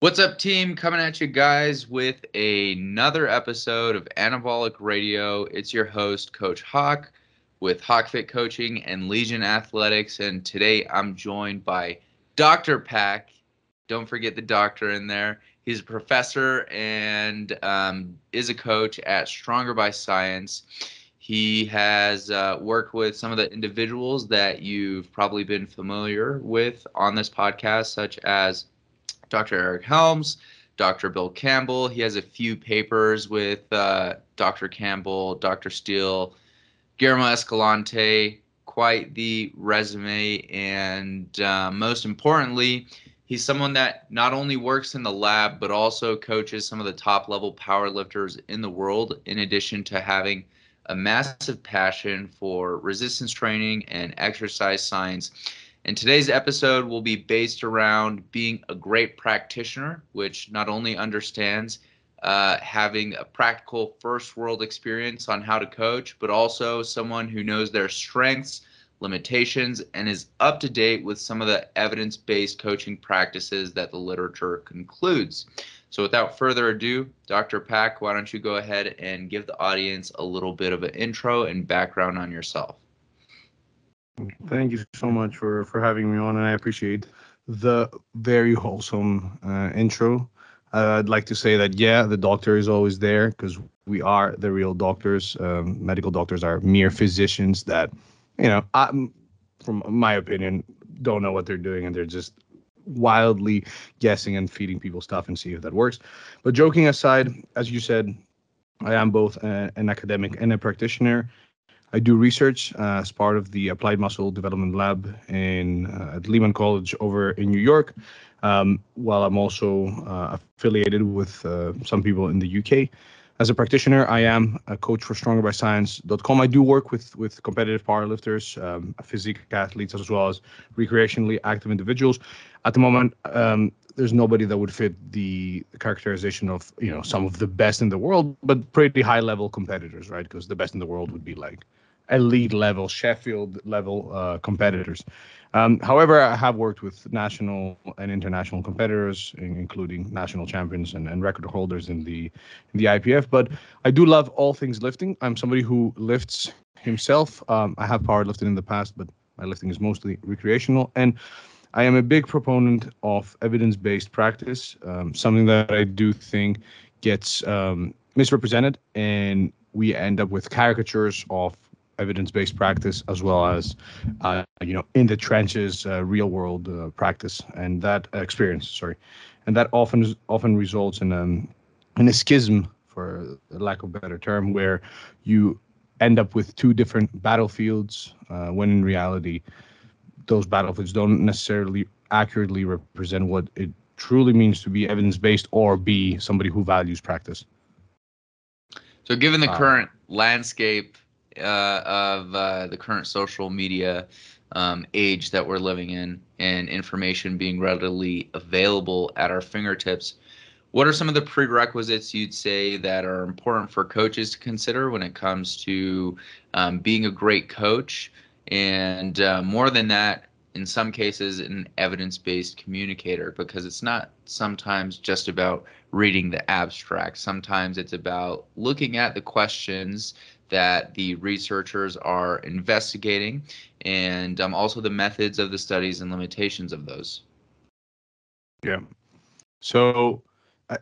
What's up, team? Coming at you guys with another episode of Anabolic Radio. It's your host, Coach Hawk, with HawkFit Coaching and Legion Athletics. And today I'm joined by Dr. Pak. Don't forget the doctor in there. He's a professor and um, is a coach at Stronger by Science. He has uh, worked with some of the individuals that you've probably been familiar with on this podcast, such as Dr. Eric Helms, Dr. Bill Campbell. He has a few papers with uh, Dr. Campbell, Dr. Steele, Guillermo Escalante. Quite the resume, and uh, most importantly, he's someone that not only works in the lab but also coaches some of the top level powerlifters in the world. In addition to having a massive passion for resistance training and exercise science and today's episode will be based around being a great practitioner, which not only understands uh, having a practical first world experience on how to coach, but also someone who knows their strengths, limitations, and is up to date with some of the evidence based coaching practices that the literature concludes. So, without further ado, Dr. Pak, why don't you go ahead and give the audience a little bit of an intro and background on yourself? Thank you so much for for having me on, and I appreciate the very wholesome uh, intro. Uh, I'd like to say that yeah, the doctor is always there because we are the real doctors. Um, medical doctors are mere physicians that, you know, I, from my opinion, don't know what they're doing and they're just wildly guessing and feeding people stuff and see if that works. But joking aside, as you said, I am both a, an academic and a practitioner. I do research uh, as part of the Applied Muscle Development Lab in uh, at Lehman College over in New York. Um, while I'm also uh, affiliated with uh, some people in the UK. As a practitioner, I am a coach for StrongerByScience.com. I do work with with competitive powerlifters, um, physique athletes, as well as recreationally active individuals. At the moment, um, there's nobody that would fit the characterization of you know some of the best in the world, but pretty high level competitors, right? Because the best in the world would be like elite level, Sheffield level uh, competitors. Um, however, I have worked with national and international competitors, including national champions and, and, record holders in the in the IPF. But I do love all things lifting. I'm somebody who lifts himself. Um, I have powerlifted in the past, but my lifting is mostly recreational. And I am a big proponent of evidence-based practice, um, something that I do think gets um, misrepresented, and we end up with caricatures of evidence-based practice as well as uh, you know in the trenches uh, real-world uh, practice and that experience sorry. And that often often results in um in a schism for lack of a better term where you end up with two different battlefields uh, when in reality those battlefields don't necessarily accurately represent what it truly means to be evidence-based or be somebody who values practice so given the uh, current landscape uh, of uh, the current social media um, age that we're living in and information being readily available at our fingertips, what are some of the prerequisites you'd say that are important for coaches to consider when it comes to um, being a great coach? And uh, more than that, in some cases, an evidence based communicator, because it's not sometimes just about reading the abstract. Sometimes it's about looking at the questions that the researchers are investigating and um, also the methods of the studies and limitations of those. Yeah. So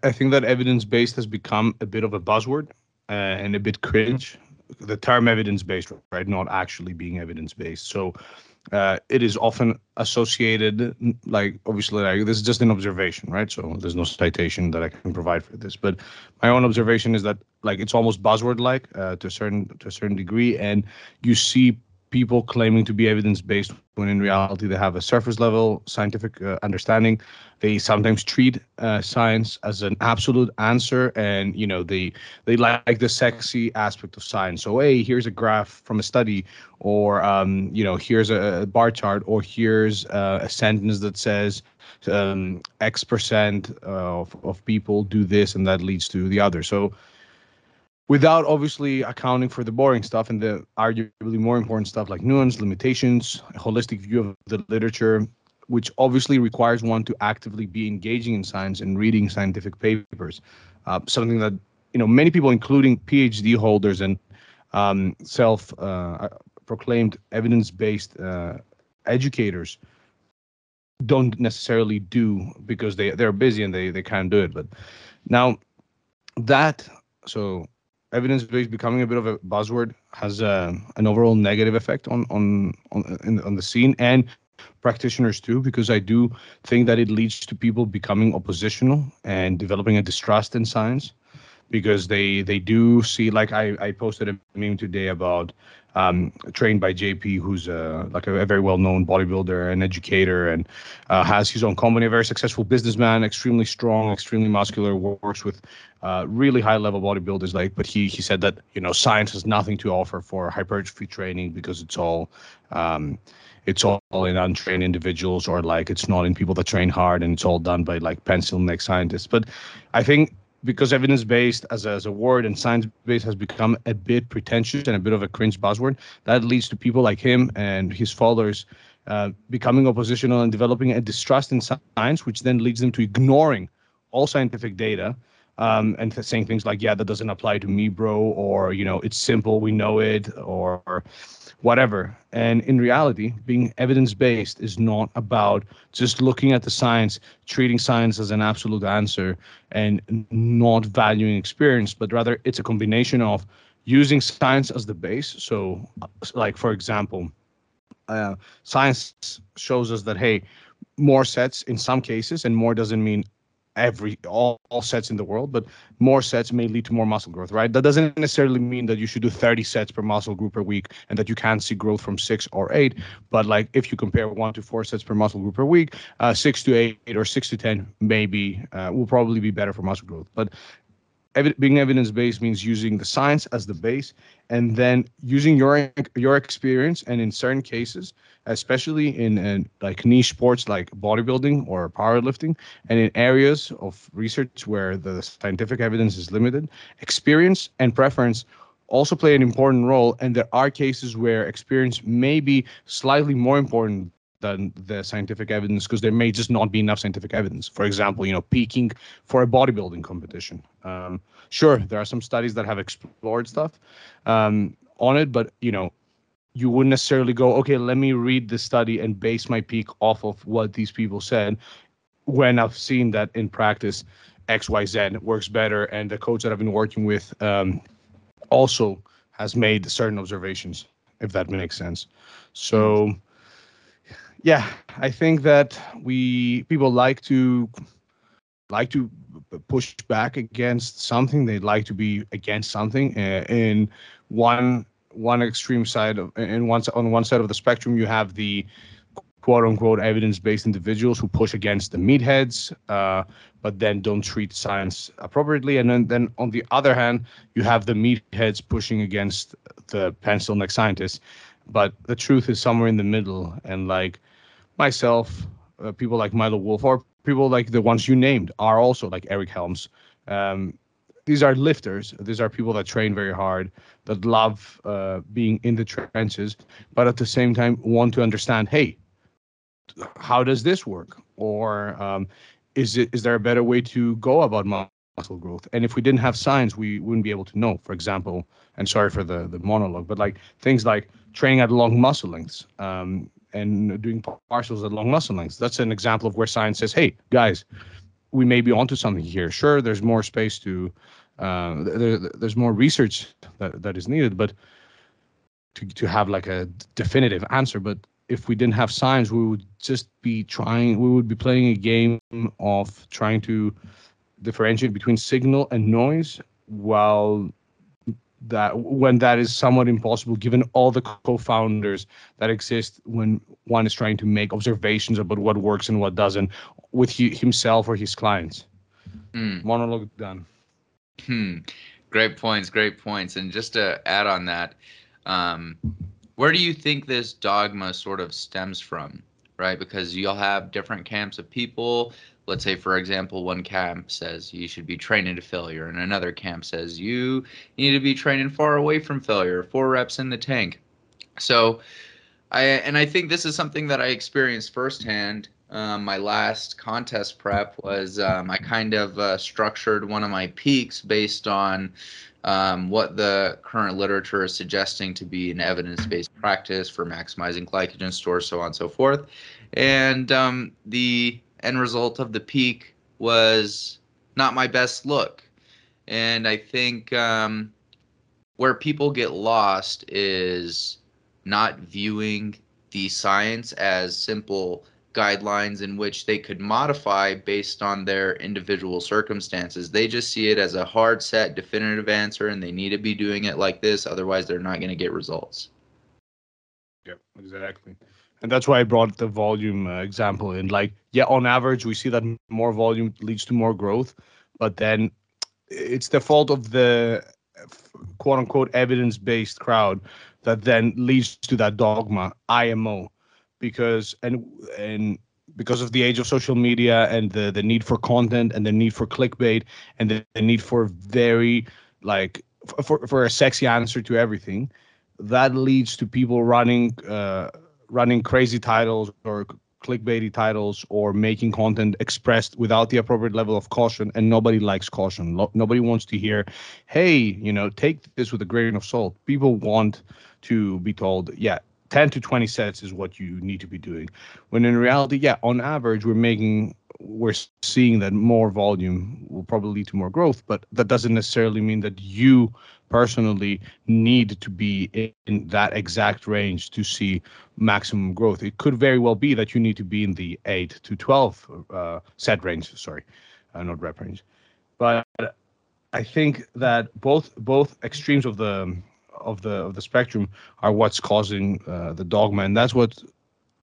I think that evidence based has become a bit of a buzzword uh, and a bit cringe. The term evidence based, right? Not actually being evidence based. So uh, it is often associated like obviously like this is just an observation right so there's no citation that i can provide for this but my own observation is that like it's almost buzzword like uh, to a certain to a certain degree and you see people claiming to be evidence based when in reality they have a surface level scientific uh, understanding. They sometimes treat uh, science as an absolute answer and you know they they like the sexy aspect of science. So hey here's a graph from a study or um, you know here's a bar chart or here's uh, a sentence that says um, x percent of, of people do this and that leads to the other. So without obviously accounting for the boring stuff and the arguably more important stuff like nuance, limitations, a holistic view of the literature. which obviously requires one to actively be engaging in science and reading scientific papers. Uh, something that you know many people, including PhD holders and um, self-proclaimed uh, evidence-based uh, educators, don't necessarily do because they they're busy and they they can't do it. But now that so evidence-based becoming a bit of a buzzword has uh, an overall negative effect on on on, in, on the scene and practitioners too because i do think that it leads to people becoming oppositional and developing a distrust in science because they they do see like i i posted a meme today about um, trained by JP, who's uh, like a, a, very well-known bodybuilder and educator, and uh, has his own company. A very successful businessman, extremely strong, extremely muscular. Works with uh, really high-level bodybuilders. Like, but he he said that you know science has nothing to offer for hypertrophy training because it's all um, it's all in untrained individuals or like it's not in people that train hard and it's all done by like pencil neck scientists. But I think because evidence based as a, as a word and science based has become a bit pretentious and a bit of a cringe buzzword, that leads to people like him and his followers uh, becoming oppositional and developing a distrust in science, which then leads them to ignoring all scientific data um, and saying things like, "Yeah, that doesn't apply to me, bro," or you know, "It's simple, we know it," or whatever. And in reality, being evidence based is not about just looking at the science, treating science as an absolute answer, and not valuing experience, but rather it's a combination of using science as the base. So, like, for example, uh, science shows us that, hey, more sets in some cases, and more doesn't mean every all, all sets in the world, but more sets may lead to more muscle growth, right? That doesn't necessarily mean that you should do 30 sets per muscle group per week and that you can't see growth from six or eight. But like if you compare one to four sets per muscle group per week, uh, six to eight or six to 10 maybe uh, will probably be better for muscle growth. But ev- being evidence based means using the science as the base and then using your your experience and in certain cases especially in, in like niche sports like bodybuilding or powerlifting and in areas of research where the scientific evidence is limited experience and preference also play an important role and there are cases where experience may be slightly more important than the scientific evidence because there may just not be enough scientific evidence. For example, you know, peaking for a bodybuilding competition. Um, sure, there are some studies that have explored stuff um, on it, but you know, you wouldn't necessarily go, okay, let me read the study and base my peak off of what these people said. When I've seen that in practice, X, Y, Z works better, and the coach that I've been working with um, also has made certain observations, if that makes sense. So yeah, I think that we people like to like to push back against something. They like to be against something. Uh, in one one extreme side of, in one on one side of the spectrum, you have the quote unquote evidence based individuals who push against the meatheads, uh, but then don't treat science appropriately. And then, then on the other hand, you have the meatheads pushing against the pencil neck scientists. But the truth is somewhere in the middle. And like myself, uh, people like Milo Wolf, or people like the ones you named are also like Eric Helms. Um, these are lifters. These are people that train very hard, that love uh, being in the trenches, but at the same time want to understand, hey, how does this work? Or um, is it is there a better way to go about muscle growth? And if we didn't have science, we wouldn't be able to know. For example, and sorry for the the monologue, but like things like training at long muscle lengths. Um, and doing partials at long muscle lengths. That's an example of where science says, hey, guys, we may be onto something here. Sure, there's more space to, uh, there, there's more research that, that is needed, but to, to have like a definitive answer. But if we didn't have science, we would just be trying, we would be playing a game of trying to differentiate between signal and noise while that when that is somewhat impossible given all the confounders that exist when one is trying to make observations about what works and what doesn't with he, himself or his clients mm. monologue done hmm. great points great points and just to add on that um, where do you think this dogma sort of stems from right because you'll have different camps of people let's say for example one camp says you should be training to failure and another camp says you need to be training far away from failure four reps in the tank so i and i think this is something that i experienced firsthand um, my last contest prep was um, I kind of uh, structured one of my peaks based on um, what the current literature is suggesting to be an evidence-based practice for maximizing glycogen stores, so on and so forth. And um, the end result of the peak was not my best look. And I think um, where people get lost is not viewing the science as simple guidelines in which they could modify based on their individual circumstances. They just see it as a hard set, definitive answer, and they need to be doing it like this. Otherwise, they're not going to get results. Yep, exactly. And that's why I brought the volume uh, example in. Like, yeah, on average, we see that more volume leads to more growth, but then it's the fault of the quote unquote evidence based crowd that then leads to that dogma, IMO because and and because of the age of social media and the the need for content and the need for clickbait and the, the need for very like for for a sexy answer to everything that leads to people running uh running crazy titles or clickbaity titles or making content expressed without the appropriate level of caution and nobody likes caution. Lo- nobody wants to hear hey you know take this with a grain of salt. People want to be told yeah 10 to 20 sets is what you need to be doing. When in reality yeah on average we're making we're seeing that more volume will probably lead to more growth but that doesn't necessarily mean that you personally need to be in that exact range to see maximum growth. It could very well be that you need to be in the 8 to 12 uh, set range sorry uh, not rep range. But i think that both both extremes of the of the of the spectrum are what's causing uh, the dogma, and that's what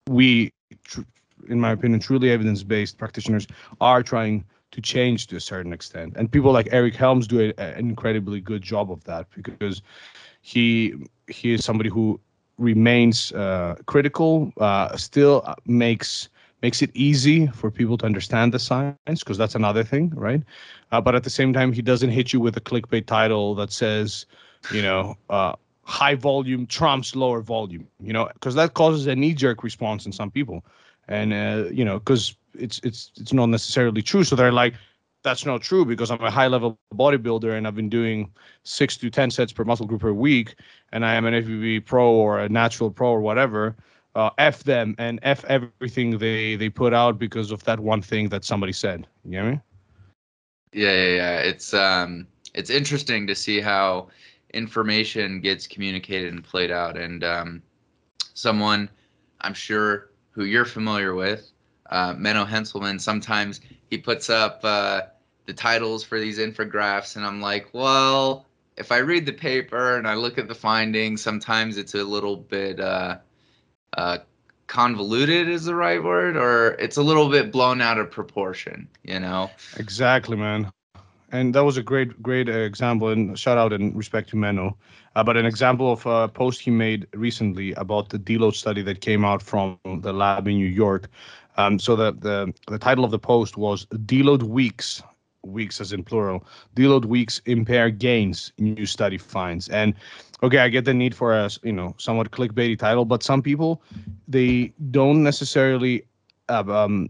we, tr- in my opinion, truly evidence-based practitioners are trying to change to a certain extent. And people like Eric Helms do a, an incredibly good job of that because he he is somebody who remains uh, critical, uh, still makes makes it easy for people to understand the science because that's another thing, right? Uh, but at the same time, he doesn't hit you with a clickbait title that says you know, uh, high volume trumps lower volume, you know, because that causes a knee jerk response in some people. And, uh, you know, because it's, it's, it's not necessarily true. So they're like, that's not true because I'm a high level bodybuilder and I've been doing six to 10 sets per muscle group per week. And I am an FBB pro or a natural pro or whatever. Uh, F them and F everything they, they put out because of that one thing that somebody said. You know mean? Yeah, yeah, yeah. It's, um, it's interesting to see how, information gets communicated and played out. And um, someone I'm sure who you're familiar with, uh, Menno Henselmans, sometimes he puts up uh, the titles for these infographics, and I'm like, well, if I read the paper and I look at the findings, sometimes it's a little bit uh, uh, convoluted, is the right word, or it's a little bit blown out of proportion, you know? Exactly, man and that was a great great uh, example and shout out and respect to Menno. Uh, but an example of a post he made recently about the deload study that came out from the lab in New York. Um, so the, the the title of the post was deload weeks weeks as in plural deload weeks impair gains new study finds and okay i get the need for a you know somewhat clickbaity title but some people they don't necessarily uh, um,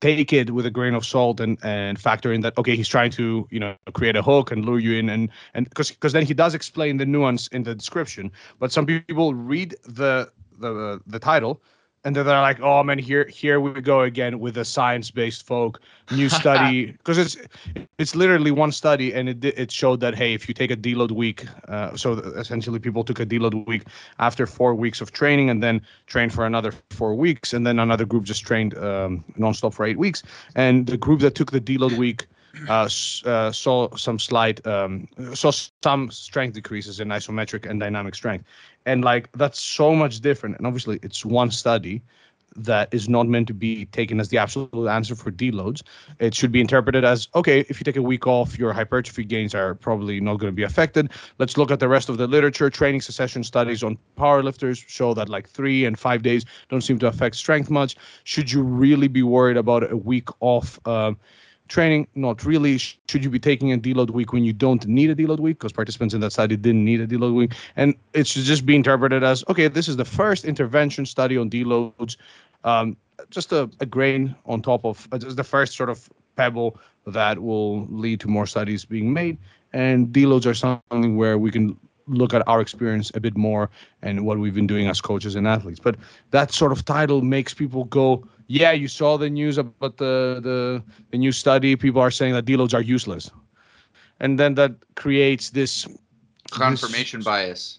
take it with a grain of salt and and factor in that okay he's trying to you know create a hook and lure you in and and because because then he does explain the nuance in the description. But some people read the the the title and then they're like, "Oh man, here here we go again with a science-based folk new study." Because it's it's literally one study, and it it showed that hey, if you take a deload week, uh, so essentially people took a deload week after four weeks of training, and then trained for another four weeks, and then another group just trained um, nonstop for eight weeks, and the group that took the deload week uh, uh, saw some slight um, saw some strength decreases in isometric and dynamic strength, and like that's so much different. And obviously, it's one study that is not meant to be taken as the absolute answer for deloads. It should be interpreted as okay, if you take a week off, your hypertrophy gains are probably not going to be affected. Let's look at the rest of the literature. Training cessation studies on powerlifters show that like three and five days don't seem to affect strength much. Should you really be worried about a week off? Uh, training, not really. Should you be taking a deload week when you don't need a deload week? Because participants in that study didn't need a deload week. And it should just be interpreted as okay, this is the first intervention study on deloads. um, just a, a grain on top of uh, just the first sort of pebble that will lead to more studies being made. And deloads are something where we can look at our experience a bit more and what we've been doing as coaches and athletes. But that sort of title makes people go, yeah, you saw the news about the the, the new study. People are saying that deloads are useless, and then that creates this confirmation this, bias.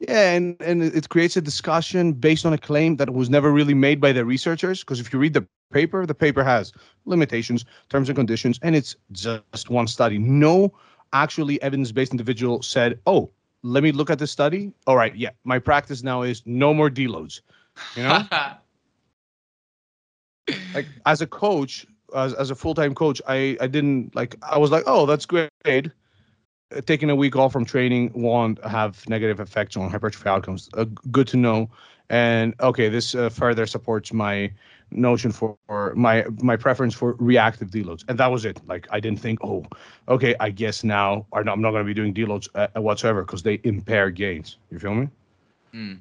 Yeah, and and it creates a discussion based on a claim that was never really made by the researchers. Because if you read the paper, the paper has limitations, terms and conditions, and it's just one study. No actually evidence-based individual said, "Oh, let me look at the study. All right, yeah, my practice now is no more deloads." You know, like as a coach, as as a full-time coach, I I didn't like. I was like, "Oh, that's great." Taking a week off from training won't have negative effects on hypertrophy outcomes. Uh, good to know. And okay, this uh, further supports my notion for, for my my preference for reactive deloads, and that was it. Like I didn't think, oh, okay, I guess now or no, I'm not going to be doing deloads uh, whatsoever because they impair gains. You feel me? Mm.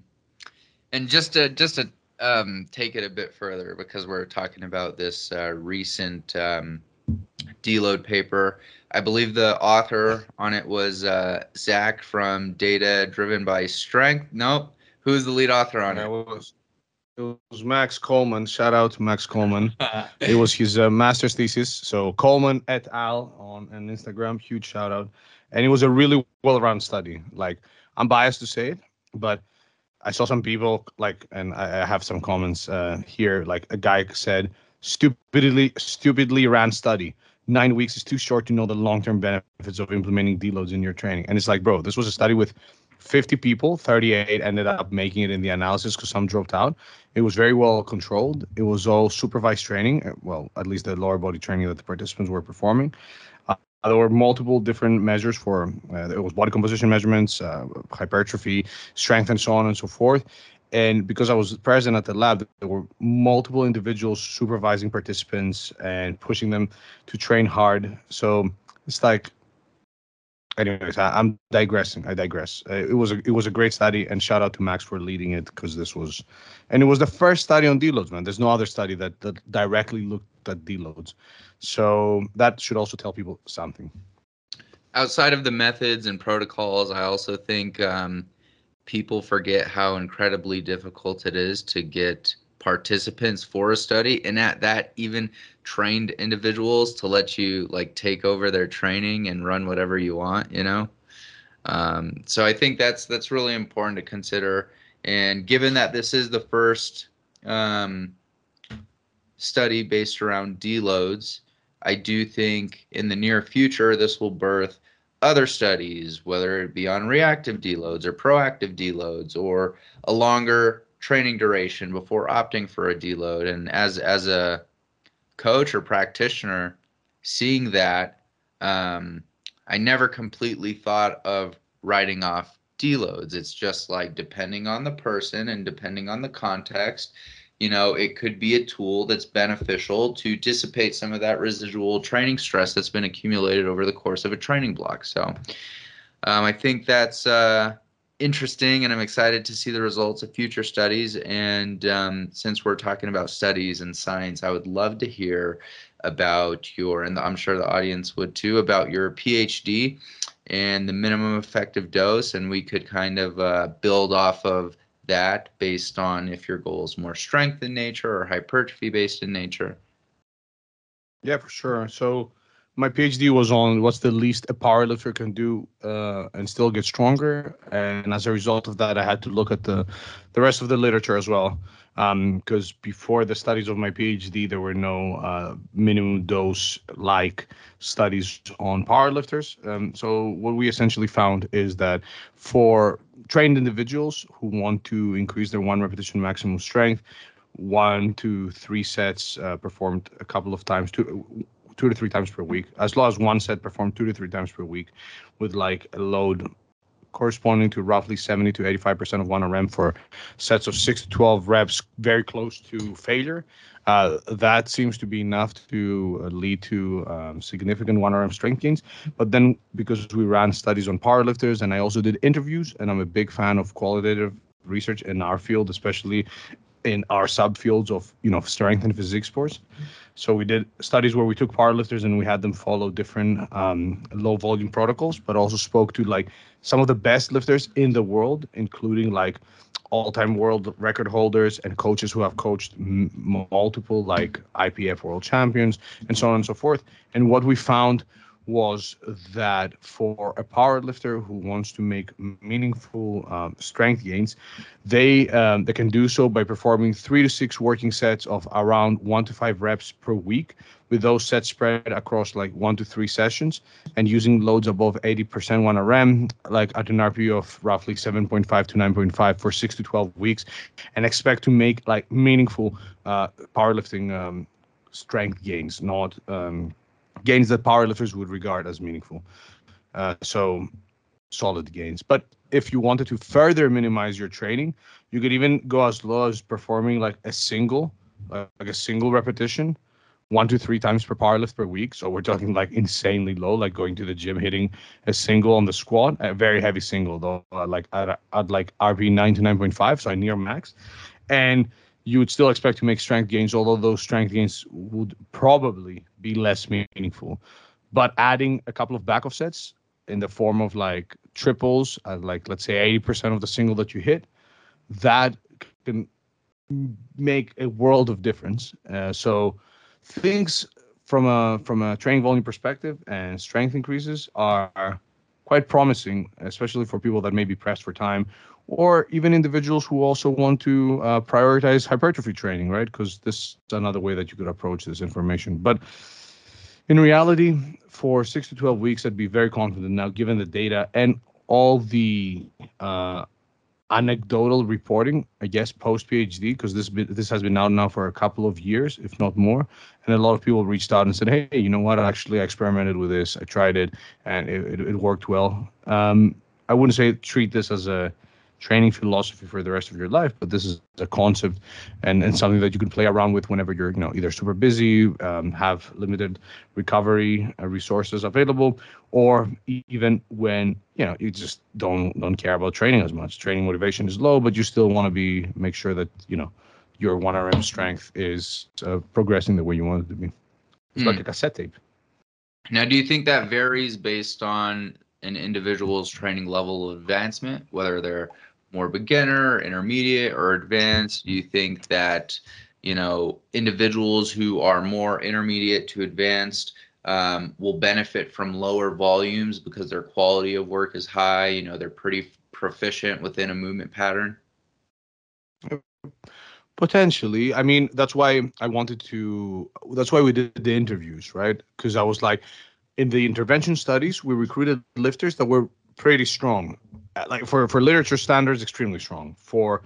And just to just to um, take it a bit further, because we're talking about this uh, recent um, deload paper. I believe the author on it was uh, Zach from Data Driven by Strength. Nope. Who's the lead author on it? It was Max Coleman. Shout out to Max Coleman. it was his uh, master's thesis. So Coleman et al. on, an Instagram. Huge shout out. And it was a really well run study. Like I'm biased to say it, but I saw some people like, and I, I have some comments uh, here. Like a guy said, stupidly, stupidly ran study. Nine weeks is too short to know the long term benefits of implementing deloads in your training. And it's like, bro, this was a study with 50 people, 38 ended up making it in the analysis because some dropped out. It was very well controlled. It was all supervised training, uh, well, at least the lower body training that the participants were performing. Uh, there were multiple different measures for uh, it was body composition measurements, uh, hypertrophy, strength, and so on and so forth. And because I was present at the lab, there were multiple individuals supervising participants and pushing them to train hard. So it's like anyways, I, am digressing. I digress. Uh, it was a it was a great study, and shout out to Max for leading it because this was, and it was the first study on deloads, man. There's no other study that that directly looked at deloads, so that should also tell people something. Outside of the methods and protocols, I also think um, people forget how incredibly difficult it is to get participants for a study and at that even trained individuals to let you like take over their training and run whatever you want you know? Um, so i think that's that's really important to consider. And given that this is the first um, study based around deloads i do think in the near future this will birth other studies whether it be on reactive deloads or proactive deloads or a longer training duration before opting for a deload. And as as a coach or practitioner, seeing that, um, I never completely thought of writing off deloads. It's just like depending on the person and depending on the context, you know, it could be a tool that's beneficial to dissipate some of that residual training stress that's been accumulated over the course of a training block. So um, I think that's uh, interesting and I'm excited to see the results of future studies. And um, since we're talking about studies and science, I would love to hear about your, and I'm sure the audience would too, about your PhD and the minimum effective dose. And we could kind of uh, build off of that based on if your goal is more strength in nature or hypertrophy based in nature. Yeah, for sure. So, my PhD was on what's the least a powerlifter can do uh, and still get stronger. And as a result of that, I had to look at the the rest of the literature as well. Because um, before the studies of my PhD, there were no uh, minimum dose like studies on powerlifters. Um, so what we essentially found is that for trained individuals who want to increase their one repetition maximum strength, one to three sets uh, performed a couple of times, two two to three times per week, as low as one set performed two to three times per week, with like a load corresponding to roughly 70 to 85% of 1RM for sets of 6 to 12 reps, very close to failure. Uh, that seems to be enough to uh, lead to um, significant 1RM strength gains. But then, because we ran studies on powerlifters and I also did interviews, and I'm a big fan of qualitative research in our field, especially in our subfields of you know strength and physique sports. So we did studies where we took powerlifters and we had them follow different um, low volume protocols, but also spoke to like some of the best lifters in the world, including like all-time world record holders and coaches who have coached m- multiple like IPF world champions and so on and so forth. And what we found was that for a power lifter who wants to make meaningful um, strength gains, they um, they can do so by performing three to six working sets of around one to five reps per week, with those sets spread across like one to three sessions, and using loads above 80% 1RM, like at an RPE of roughly 7.5 to 9.5 for six to 12 weeks, and expect to make like meaningful uh, powerlifting um, strength gains, not um, gains that powerlifters would regard as meaningful. Uh, so solid gains. But if you wanted to further minimize your training, you could even go as low as performing like a single, like a single repetition, one to three times per powerlift per week. So we're talking like insanely low, like going to the gym, hitting a single on the squat, a very heavy single though, uh, like at, at like RP nine to nine point five, so I near max, and you would still expect to make strength gains, although those strength gains would probably be less meaningful. But adding a couple of back offsets in the form of like triples, uh, like let's say 80% of the single that you hit, that can make a world of difference. Uh, so things from a from a training volume perspective and strength increases are quite promising, especially for people that may be pressed for time or even individuals who also want to uh, prioritize hypertrophy training, right? Because this is another way that you could approach this information. But in reality, for six to 12 weeks, I'd be very confident now, given the data and all the uh, anecdotal reporting, I guess, post PhD, because this this has been out now for a couple of years, if not more. And a lot of people reached out and said, "Hey, you know what? Actually, I experimented with this. I tried it, and it, it, it worked well." Um, I wouldn't say treat this as a training philosophy for the rest of your life, but this is a concept and, and something that you can play around with whenever you're, you know, either super busy, um, have limited recovery uh, resources available, or even when you know you just don't don't care about training as much. Training motivation is low, but you still want to be make sure that you know your one RM strength is uh, progressing the way you want it to be. It's mm. like hmm. a cassette tape. Now, do you think that varies based on an individual's training level of advancement, whether they're more beginner, intermediate, or advanced? Do you think that you know individuals who are more intermediate to advanced um, will benefit from lower volumes because their quality of work is high? You know, they're pretty proficient within a movement pattern. Potentially. I mean, that's why I wanted to. That's why we did the interviews, right? Because I was like, in the intervention studies, we recruited lifters that were pretty strong, uh, like for for literature standards, extremely strong. For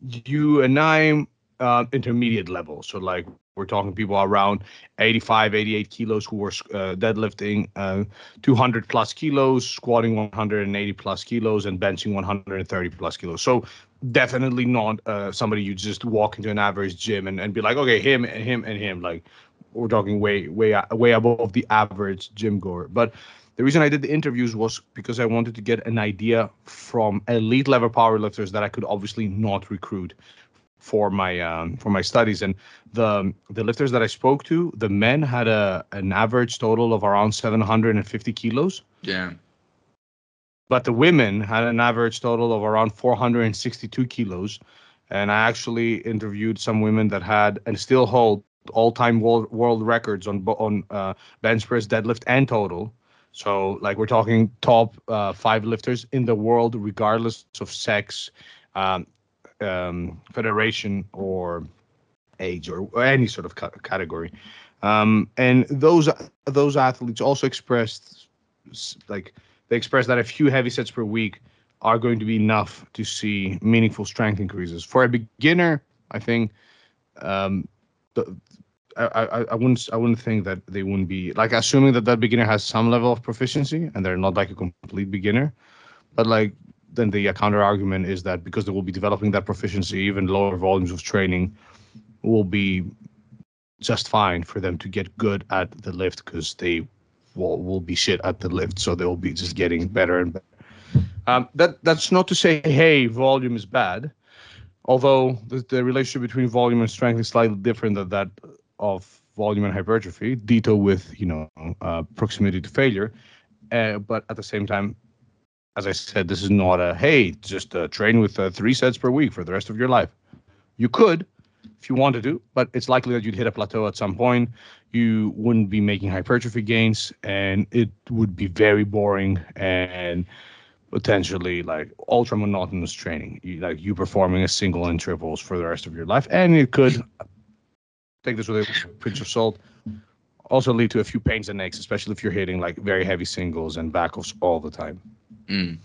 you and I, uh, intermediate level. So like we're talking people around 85, 88 kilos who were uh, deadlifting uh, 200 plus kilos, squatting 180 plus kilos, and benching 130 plus kilos. So definitely not uh, somebody you just walk into an average gym and, and be like, okay, him and him and him. Like we're talking way way way above the average gym goer. But the reason I did the interviews was because I wanted to get an idea from elite level powerlifters that I could obviously not recruit for my um, for my studies. And the the lifters that I spoke to, the men had a an average total of around 750 kilos. Yeah. But the women had an average total of around 462 kilos. And I actually interviewed some women that had and still hold all-time world world records on on uh, bench press, deadlift, and total. So like we're talking top uh, five lifters in the world, regardless of sex, um, um, federation, or age, or, or any sort of ca- category. Um, and those those athletes also expressed like they expressed that a few heavy sets per week are going to be enough to see meaningful strength increases. For a beginner, I think um, the, I, I, I wouldn't I wouldn't think that they wouldn't be like assuming that that beginner has some level of proficiency and they're not like a complete beginner, but like then the counter argument is that because they will be developing that proficiency, even lower volumes of training will be just fine for them to get good at the lift because they will, will be shit at the lift, so they will be just getting better and better. Um, that that's not to say hey volume is bad although the, the relationship between volume and strength is slightly different than that of volume and hypertrophy, ditto with you know uh, proximity to failure. Uh, but at the same time, as I said, this is not a hey, just uh, train with uh, three sets per week for the rest of your life. You could, if you want to but it's likely that you'd hit a plateau at some point. You wouldn't be making hypertrophy gains, and it would be very boring and potentially like ultra monotonous training. You, like you performing a single intervals for the rest of your life, and it could take this with a pinch of salt. Also lead to a few pains and aches, especially if you're hitting like very heavy singles and backoffs all the time. Mm.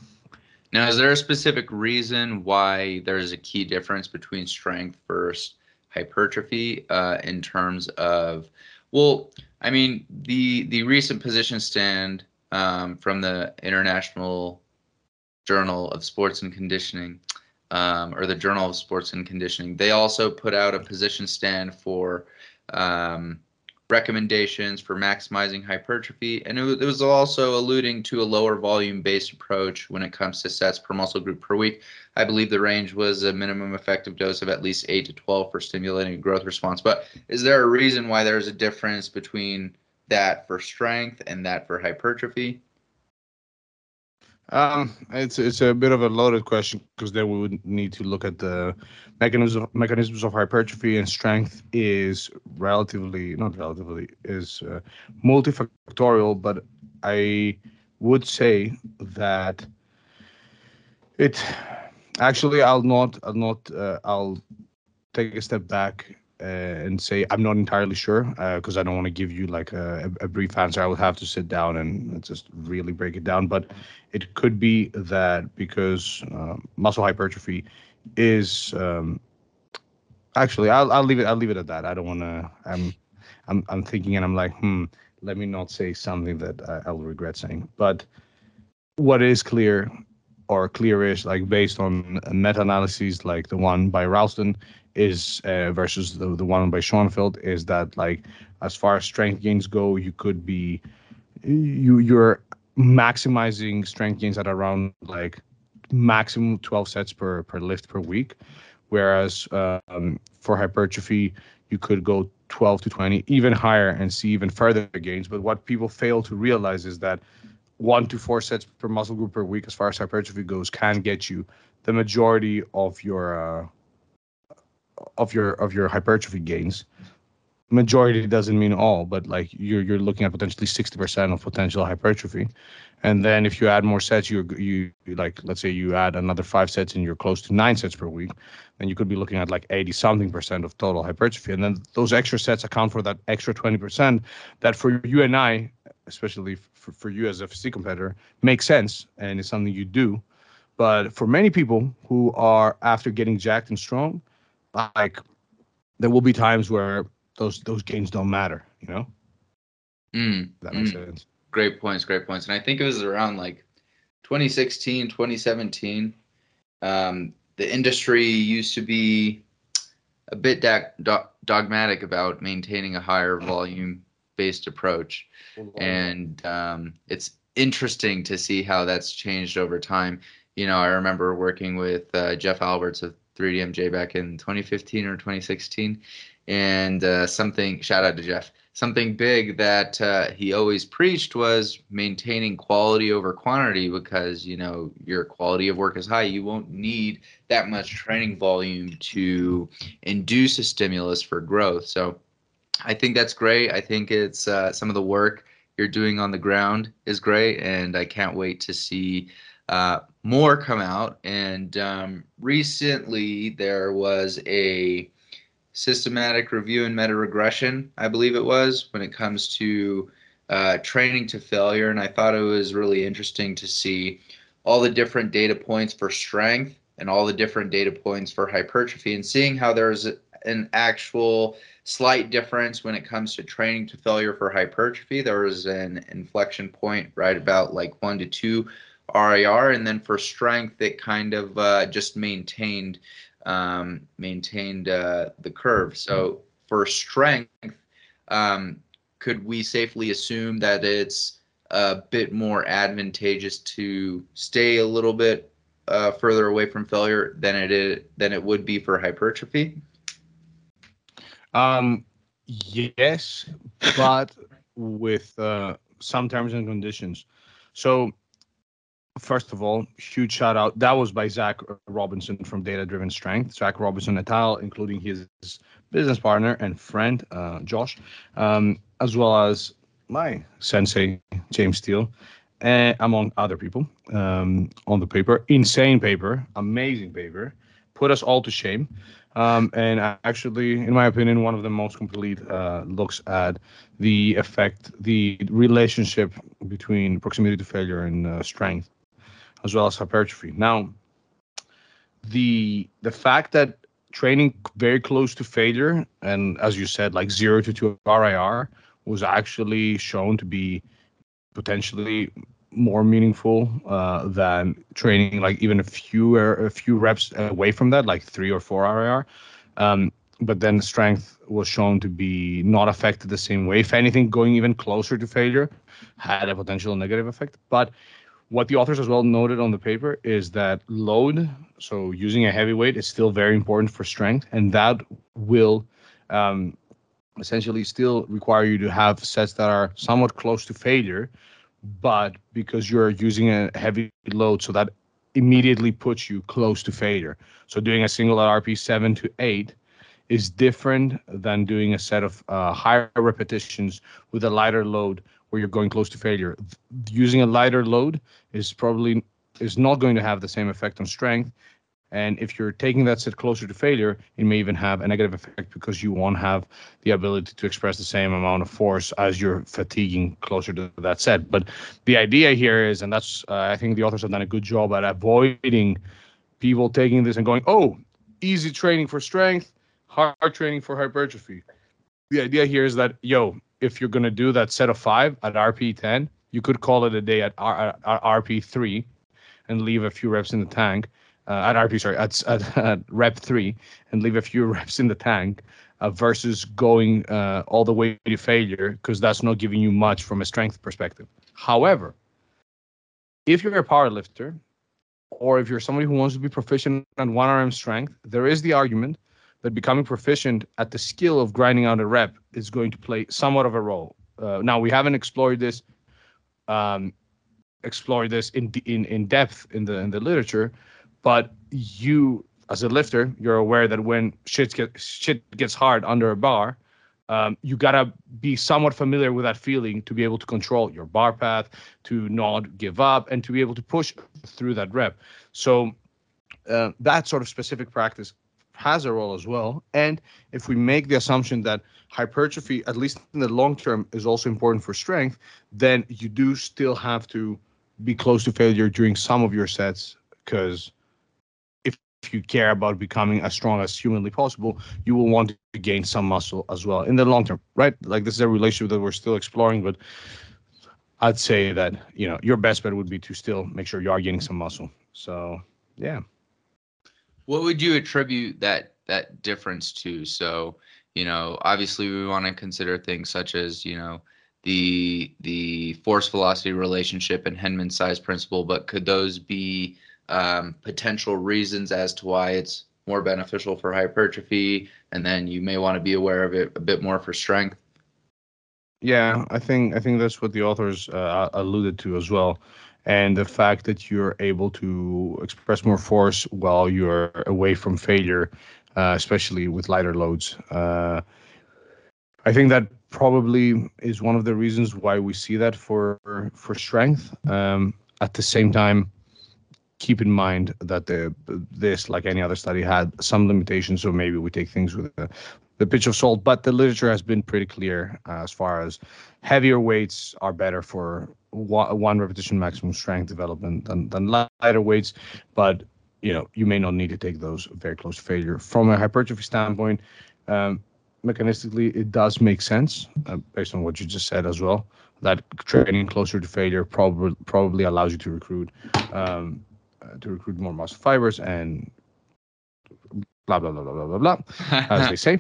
Now, is there a specific reason why there's a key difference between strength versus hypertrophy uh, in terms of? Well, I mean, the the recent position stand um, from the International Journal of Sports and Conditioning, um, or the Journal of Sports and Conditioning, they also put out a position stand for um, recommendations for maximizing hypertrophy, and it was also alluding to a lower volume based approach when it comes to sets per muscle group per week. I believe the range was a minimum effective dose of at least 8 to 12 for stimulating growth response. But is there a reason why there's a difference between that for strength and that for hypertrophy? Um, it's it's a bit of a loaded question because then we would need to look at the mechanisms of, mechanisms of hypertrophy and strength is relatively not relatively is uh, multifactorial, but I would say that it actually I'll not I'll not uh, I'll take a step back uh, and say I'm not entirely sure because uh, I don't want to give you like a, a, brief answer. I would have to sit down and just really break it down. But it could be that because uh, muscle hypertrophy is um, actually I'll I'll leave it I'll leave it at that. I don't want to. I'm I'm I'm thinking and I'm like hmm. Let me not say something that I'll regret saying. But what is clear or clearish, like based on meta-analyses like the one by Ralston, is uh, versus the, the one by Schoenfeld is that like as far as strength gains go, you could be you you're maximizing strength gains at around like maximum 12 sets per per lift per week, whereas um, for hypertrophy you could go 12 to 20, even higher, and see even further gains. But what people fail to realize is that one to four sets per muscle group per week, as far as hypertrophy goes, can get you the majority of your uh, of your of your hypertrophy gains. Majority doesn't mean all, but like you're you're looking at potentially sixty percent of potential hypertrophy, and then if you add more sets, you you like let's say you add another five sets and you're close to nine sets per week, then you could be looking at like eighty something percent of total hypertrophy, and then those extra sets account for that extra twenty percent that for you and I, especially for, for you as a physique competitor, makes sense and it's something you do. But for many people who are after getting jacked and strong, like there will be times where those those gains don't matter, you know? Mm, that makes mm. sense. Great points, great points. And I think it was around like 2016, 2017. Um, the industry used to be a bit da- dogmatic about maintaining a higher volume based approach. And um, it's interesting to see how that's changed over time. You know, I remember working with uh, Jeff Alberts of 3DMJ back in 2015 or 2016. And uh, something, shout out to Jeff, something big that uh, he always preached was maintaining quality over quantity because, you know, your quality of work is high. You won't need that much training volume to induce a stimulus for growth. So I think that's great. I think it's uh, some of the work you're doing on the ground is great. And I can't wait to see uh, more come out. And um, recently there was a systematic review and meta regression, I believe it was, when it comes to uh, training to failure. And I thought it was really interesting to see all the different data points for strength and all the different data points for hypertrophy and seeing how there's an actual slight difference when it comes to training to failure for hypertrophy. There was an inflection point right about like one to two RIR, and then for strength, it kind of uh, just maintained um, maintained uh, the curve. So for strength, um, could we safely assume that it's a bit more advantageous to stay a little bit uh, further away from failure than it is than it would be for hypertrophy? Um, yes, but with uh, some terms and conditions. So, first of all, huge shout out. That was by Zach Robinson from Data Driven Strength. Zach Robinson et al., including his business partner and friend uh, Josh, um, as well as my sensei James Steele, uh, among other people um, on the paper. Insane paper, amazing paper, put us all to shame. Um, and actually, in my opinion, one of the most complete uh, looks at the effect, the relationship between proximity to failure and uh, strength, as well as hypertrophy. Now, the the fact that training very close to failure, and as you said, like zero to two RIR, was actually shown to be potentially more meaningful uh, than training like even a few a few reps away from that, like three or four RIR. Um, but then strength was shown to be not affected the same way. If anything, going even closer to failure had a potential negative effect. But what the authors as well noted on the paper is that load, so using a heavy weight, is still very important for strength, and that will um, essentially still require you to have sets that are somewhat close to failure but because you're using a heavy load, so that immediately puts you close to failure. So doing a single at RP seven to eight is different than doing a set of uh, higher repetitions with a lighter load where you're going close to failure. Using a lighter load is probably is not going to have the same effect on strength and if you're taking that set closer to failure, it may even have a negative effect because you won't have the ability to express the same amount of force as you're fatiguing closer to that set. But the idea here is, and that's, uh, I think the authors have done a good job at avoiding people taking this and going, oh, easy training for strength, hard training for hypertrophy. The idea here is that, yo, if you're going to do that set of five at RP10, you could call it a day at, R- at RP3 and leave a few reps in the tank uh, at RP, sorry, at, at, at, rep three and leave a few reps in the tank uh, versus going uh, all the way to failure because that's not giving you much from a strength perspective. However, if you're a power lifter or if you're somebody who wants to be proficient at one RM strength, there is the argument that becoming proficient at the skill of grinding out a rep is going to play somewhat of a role. Uh, now, we haven't explored this. Um, explored this in, in in depth in the in the literature, but you as a lifter you're aware that when shit get shit gets hard under a bar um, you gotta be somewhat familiar with that feeling to be able to control your bar path to not give up and to be able to push through that rep so uh, that sort of specific practice has a role as well and if we make the assumption that hypertrophy at least in the long term is also important for strength then you do still have to be close to failure during some of your sets because if you care about becoming as strong as humanly possible, you will want to gain some muscle as well in the long term, right? Like this is a relationship that we're still exploring, but I'd say that you know your best bet would be to still make sure you are gaining some muscle. So yeah. What would you attribute that that difference to? So you know, obviously we want to consider things such as you know the the force velocity relationship and Henneman size principle, but could those be um, potential reasons as to why it's more beneficial for hypertrophy, and then you may want to be aware of it a bit more for strength. Yeah, I think I think that's what the authors uh, alluded to as well, and the fact that you're able to express more force while you're away from failure, uh, especially with lighter loads. Uh, I think that probably is one of the reasons why we see that for for strength. Um, at the same time, keep in mind that the this, like any other study, had some limitations. So maybe we take things with a, the pinch of salt. But the literature has been pretty clear uh, as far as heavier weights are better for one, one repetition maximum strength development than, than lighter weights. But you know, you may not need to take those very close to failure. From a hypertrophy standpoint, um, mechanistically, it does make sense uh, based on what you just said as well. That training closer to failure probably probably allows you to recruit um, uh, to recruit more muscle fibers and blah blah blah blah blah blah blah, as they say.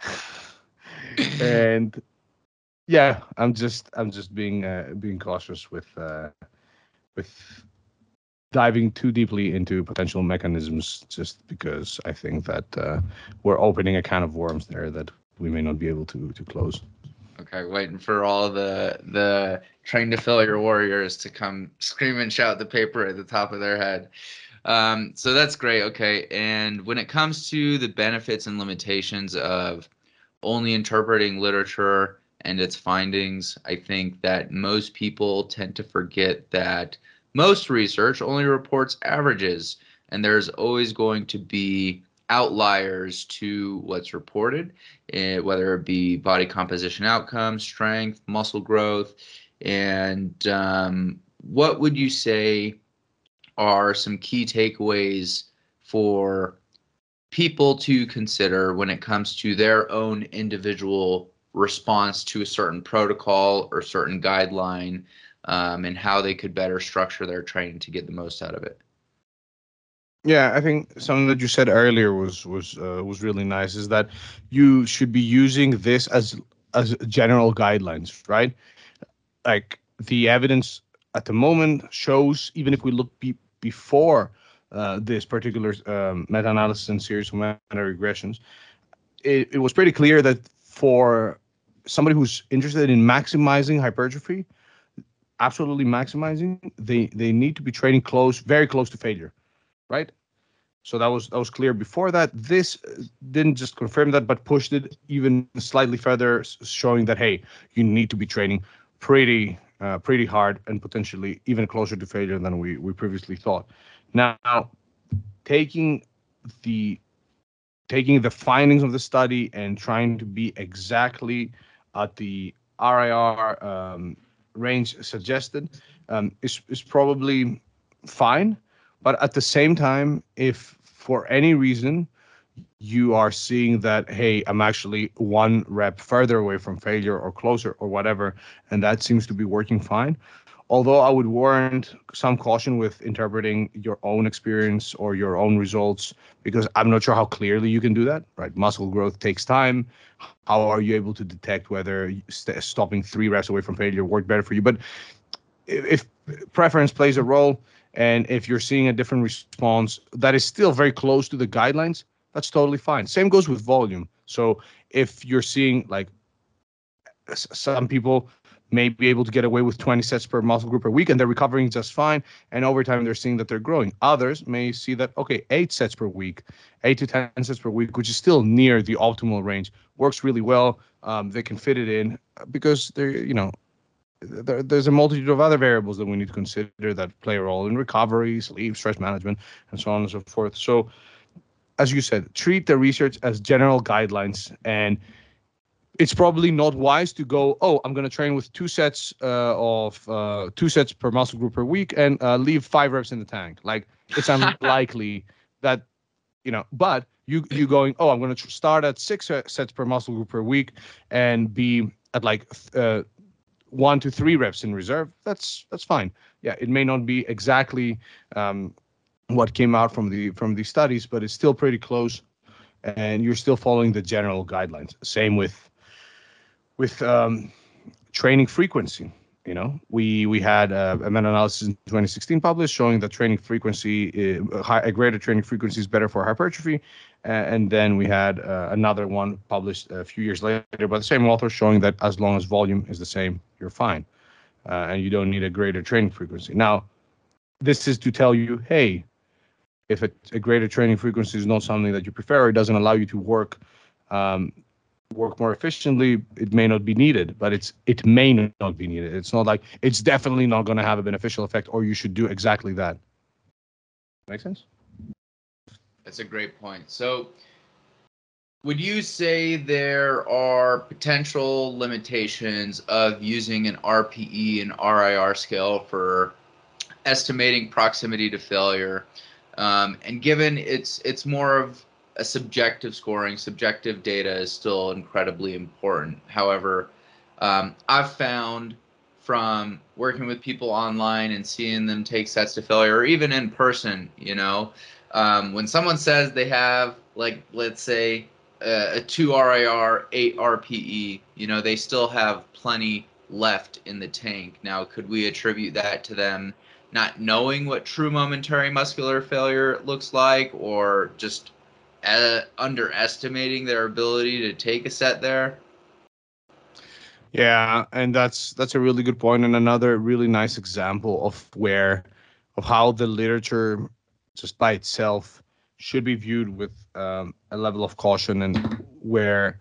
and yeah, I'm just I'm just being uh, being cautious with uh, with diving too deeply into potential mechanisms just because I think that uh, we're opening a can of worms there that we may not be able to to close. Okay, waiting for all the the train to failure warriors to come scream and shout the paper at the top of their head. Um, so that's great. Okay, and when it comes to the benefits and limitations of only interpreting literature and its findings, I think that most people tend to forget that most research only reports averages, and there's always going to be outliers to what's reported, uh, whether it be body composition outcomes, strength, muscle growth. And um, what would you say are some key takeaways for people to consider when it comes to their own individual response to a certain protocol or certain guideline um, and how they could better structure their training to get the most out of it. Yeah, I think something that you said earlier was was uh, was really nice. Is that you should be using this as as general guidelines, right? Like the evidence at the moment shows, even if we look be, before uh, this particular um, meta-analysis and series of meta-regressions, it, it was pretty clear that for somebody who's interested in maximizing hypertrophy, absolutely maximizing, they they need to be training close, very close to failure, right? So that was that was clear before that. This didn't just confirm that, but pushed it even slightly further, showing that hey, you need to be training pretty uh, pretty hard and potentially even closer to failure than we we previously thought. Now, taking the taking the findings of the study and trying to be exactly at the RIR um, range suggested um, is, is probably fine. But at the same time, if for any reason you are seeing that, hey, I'm actually one rep further away from failure or closer or whatever, and that seems to be working fine. Although I would warrant some caution with interpreting your own experience or your own results, because I'm not sure how clearly you can do that, right? Muscle growth takes time how are you able to detect whether st- stopping three reps away from failure worked better for you? But if, if preference plays a role, and if you're seeing a different response that is still very close to the guidelines, that's totally fine. Same goes with volume. So if you're seeing like some people may be able to get away with 20 sets per muscle group per week and they're recovering just fine. And over time, they're seeing that they're growing. Others may see that, okay, eight sets per week, eight to 10 sets per week, which is still near the optimal range, works really well. Um, they can fit it in because they're, you know, there, there's a multitude of other variables that we need to consider that play a role in recovery, sleep, stress management, and so on and so forth. So, as you said, treat the research as general guidelines and it's probably not wise to go, oh, I'm going to train with two sets uh, of uh, two sets per muscle group per week and uh, leave five reps in the tank. Like it's unlikely that, you know, but you you going, oh, I'm going to start at six sets per muscle group per week and be at like uh, one to three reps in reserve. That's that's fine. Yeah, it may not be exactly um, what came out from the from the studies, but it's still pretty close, and you're still following the general guidelines. Same with with um, training frequency. You know, we we had uh, a meta-analysis in 2016 published showing that training frequency, uh, high, a greater training frequency is better for hypertrophy, and then we had uh, another one published a few years later by the same author showing that as long as volume is the same, you're fine, uh, and you don't need a greater training frequency. Now, this is to tell you, hey, if a, a greater training frequency is not something that you prefer, it doesn't allow you to work um, work more efficiently, it may not be needed, but it's it may not be needed. It's not like it's definitely not going to have a beneficial effect, or you should do exactly that. Make sense? That's a great point. So, would you say there are potential limitations of using an RPE and RIR scale for estimating proximity to failure? Um, and given it's it's more of a subjective scoring, subjective data is still incredibly important. However, um, I've found from working with people online and seeing them take sets to failure, or even in person, you know, um, when someone says they have, like, let's say, a, a 2 RIR, 8 RPE, you know, they still have plenty left in the tank. Now, could we attribute that to them not knowing what true momentary muscular failure looks like, or just uh, underestimating their ability to take a set there? Yeah, and that's that's a really good point and another really nice example of where of how the literature just by itself should be viewed with um, a level of caution and where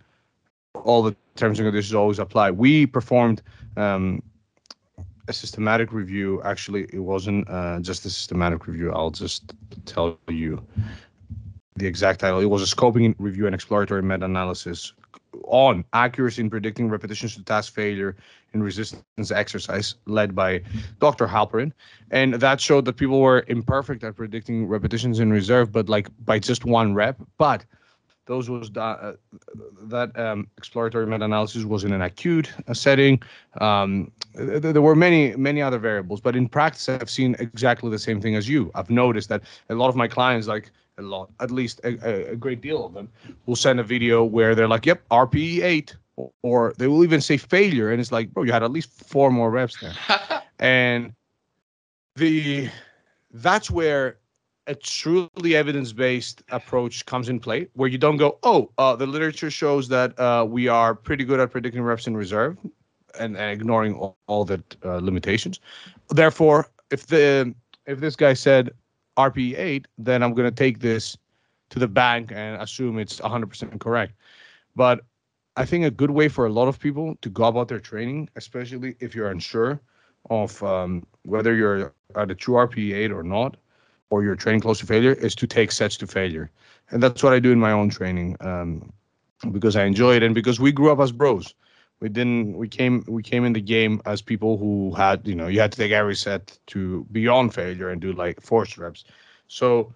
all the terms and conditions always apply. We performed um, a systematic review. Actually, it wasn't uh, just a systematic review. I'll just tell you the exact title. It was a scoping review and exploratory meta-analysis on accuracy in predicting repetitions to task failure in resistance exercise, led by Dr. Halperin, and that showed that people were imperfect at predicting repetitions in reserve, but like by just one rep. But those was that uh, that um, exploratory meta-analysis was in an acute uh, setting. Um, th- there were many many other variables, but in practice, I've seen exactly the same thing as you. I've noticed that a lot of my clients like a lot, at least a, a, great deal of them, will send a video where they're like, "Yep, RPE eight, or they will even say failure, and it's like, bro, you had at least four more reps there, and the that's where a truly evidence-based approach comes in play, where you don't go, "Oh, uh, the literature shows that uh, we are pretty good at predicting reps in reserve," and, and ignoring all, all the uh, limitations. Therefore, if the if this guy said RP8, then I'm going to take this to the bank and assume it's 100% correct. But I think a good way for a lot of people to go about their training, especially if you're unsure of um, whether you're at a true RP8 or not, or you're training close to failure, is to take sets to failure. And that's what I do in my own training um, because I enjoy it and because we grew up as bros. We didn't we came we came in the game as people who had you know you had to take every set to beyond failure and do like force reps. So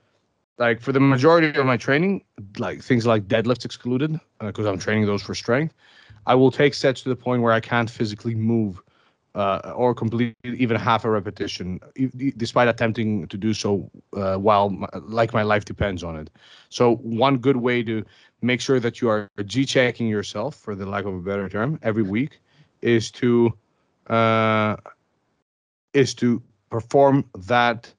like for the majority of my training like things like deadlifts excluded because uh, i'm training those for strength i will take sets to the point where i can't physically move uh, or complete even half a repetition, despite attempting to do so uh, while my, like my life depends on it. So one good way to make sure that you are G checking yourself, for the lack of a better term, every week, is to uh, is to perform that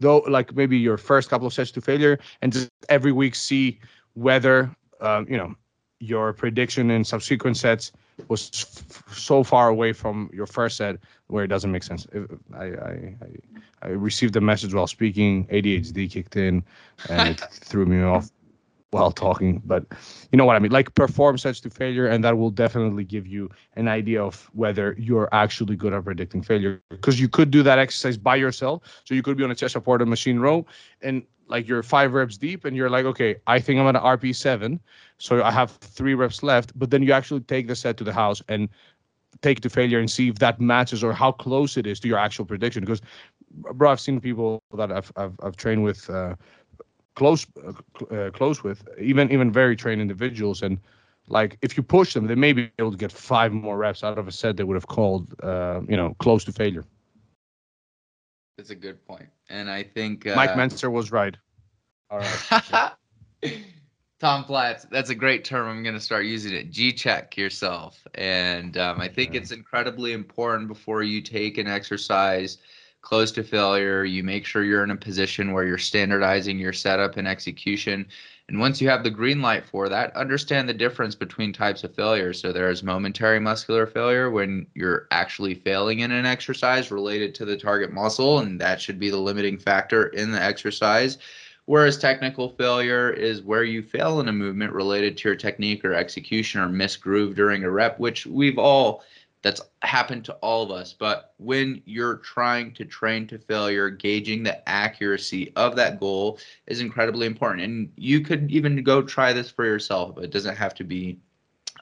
though like maybe your first couple of sets to failure and just every week see whether um, you know your prediction in subsequent sets was so far away from your first set where it doesn't make sense. I, I, I, I received a message while speaking, ADHD kicked in, and it threw me off while talking. But you know what I mean? Like perform sets to failure, and that will definitely give you an idea of whether you're actually good at predicting failure. Because you could do that exercise by yourself. So you could be on a chest support machine row, and like you're five reps deep, and you're like, okay, I think I'm at an RP seven so I have three reps left, but then you actually take the set to the house and take it to failure and see if that matches or how close it is to your actual prediction. Because, bro, I've seen people that I've I've, I've trained with, uh, close uh, uh, close with, even even very trained individuals, and like if you push them, they may be able to get five more reps out of a set they would have called, uh, you know, close to failure. That's a good point, and I think Mike Mentzer was right. All right. Tom Platz, that's a great term. I'm going to start using it. G check yourself. And um, I think it's incredibly important before you take an exercise close to failure. You make sure you're in a position where you're standardizing your setup and execution. And once you have the green light for that, understand the difference between types of failure. So there's momentary muscular failure when you're actually failing in an exercise related to the target muscle, and that should be the limiting factor in the exercise. Whereas technical failure is where you fail in a movement related to your technique or execution or misgroove during a rep, which we've all that's happened to all of us. But when you're trying to train to failure, gauging the accuracy of that goal is incredibly important. And you could even go try this for yourself. It doesn't have to be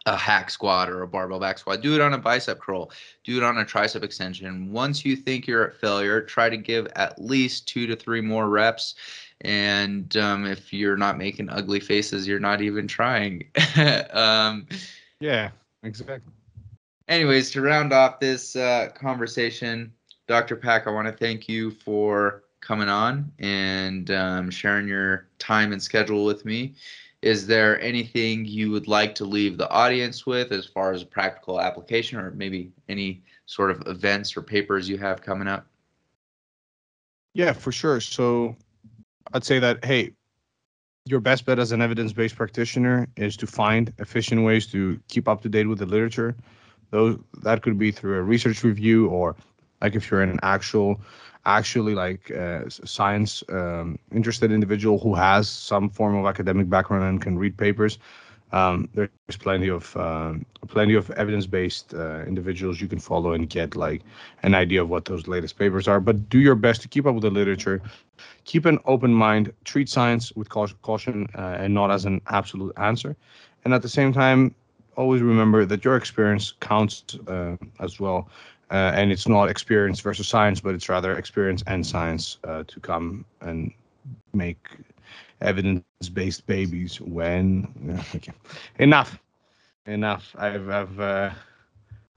a hack squat or a barbell back squat. Do it on a bicep curl. Do it on a tricep extension. Once you think you're at failure, try to give at least two to three more reps and um, if you're not making ugly faces, you're not even trying. um, yeah, exactly. Anyways, to round off this uh, conversation, Dr. Pak, I want to thank you for coming on and um, sharing your time and schedule with me. Is there anything you would like to leave the audience with as far as a practical application or maybe any sort of events or papers you have coming up? Yeah, for sure. So I'd say that hey, your best bet as an evidence-based practitioner is to find efficient ways to keep up to date with the literature. Those that could be through a research review or like if you're an actual actually like uh, science um, interested individual who has some form of academic background and can read papers um, there's plenty of um, plenty of evidence-based uh, individuals you can follow and get like an idea of what those latest papers are. But do your best to keep up with the literature. Keep an open mind. Treat science with caution uh, and not as an absolute answer. And at the same time, always remember that your experience counts uh, as well. Uh, and it's not experience versus science, but it's rather experience and science uh, to come and make evidence-based babies when yeah, okay. enough enough i've i've uh,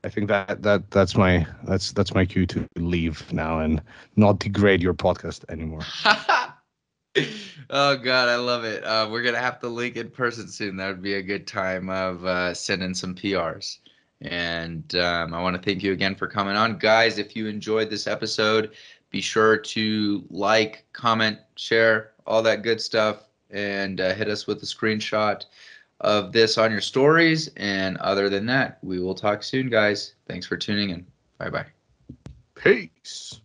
i think that that that's my that's that's my cue to leave now and not degrade your podcast anymore oh god i love it uh, we're gonna have to link in person soon that would be a good time of uh, sending some prs and um, i want to thank you again for coming on guys if you enjoyed this episode be sure to like comment share all that good stuff, and uh, hit us with a screenshot of this on your stories. And other than that, we will talk soon, guys. Thanks for tuning in. Bye bye. Peace.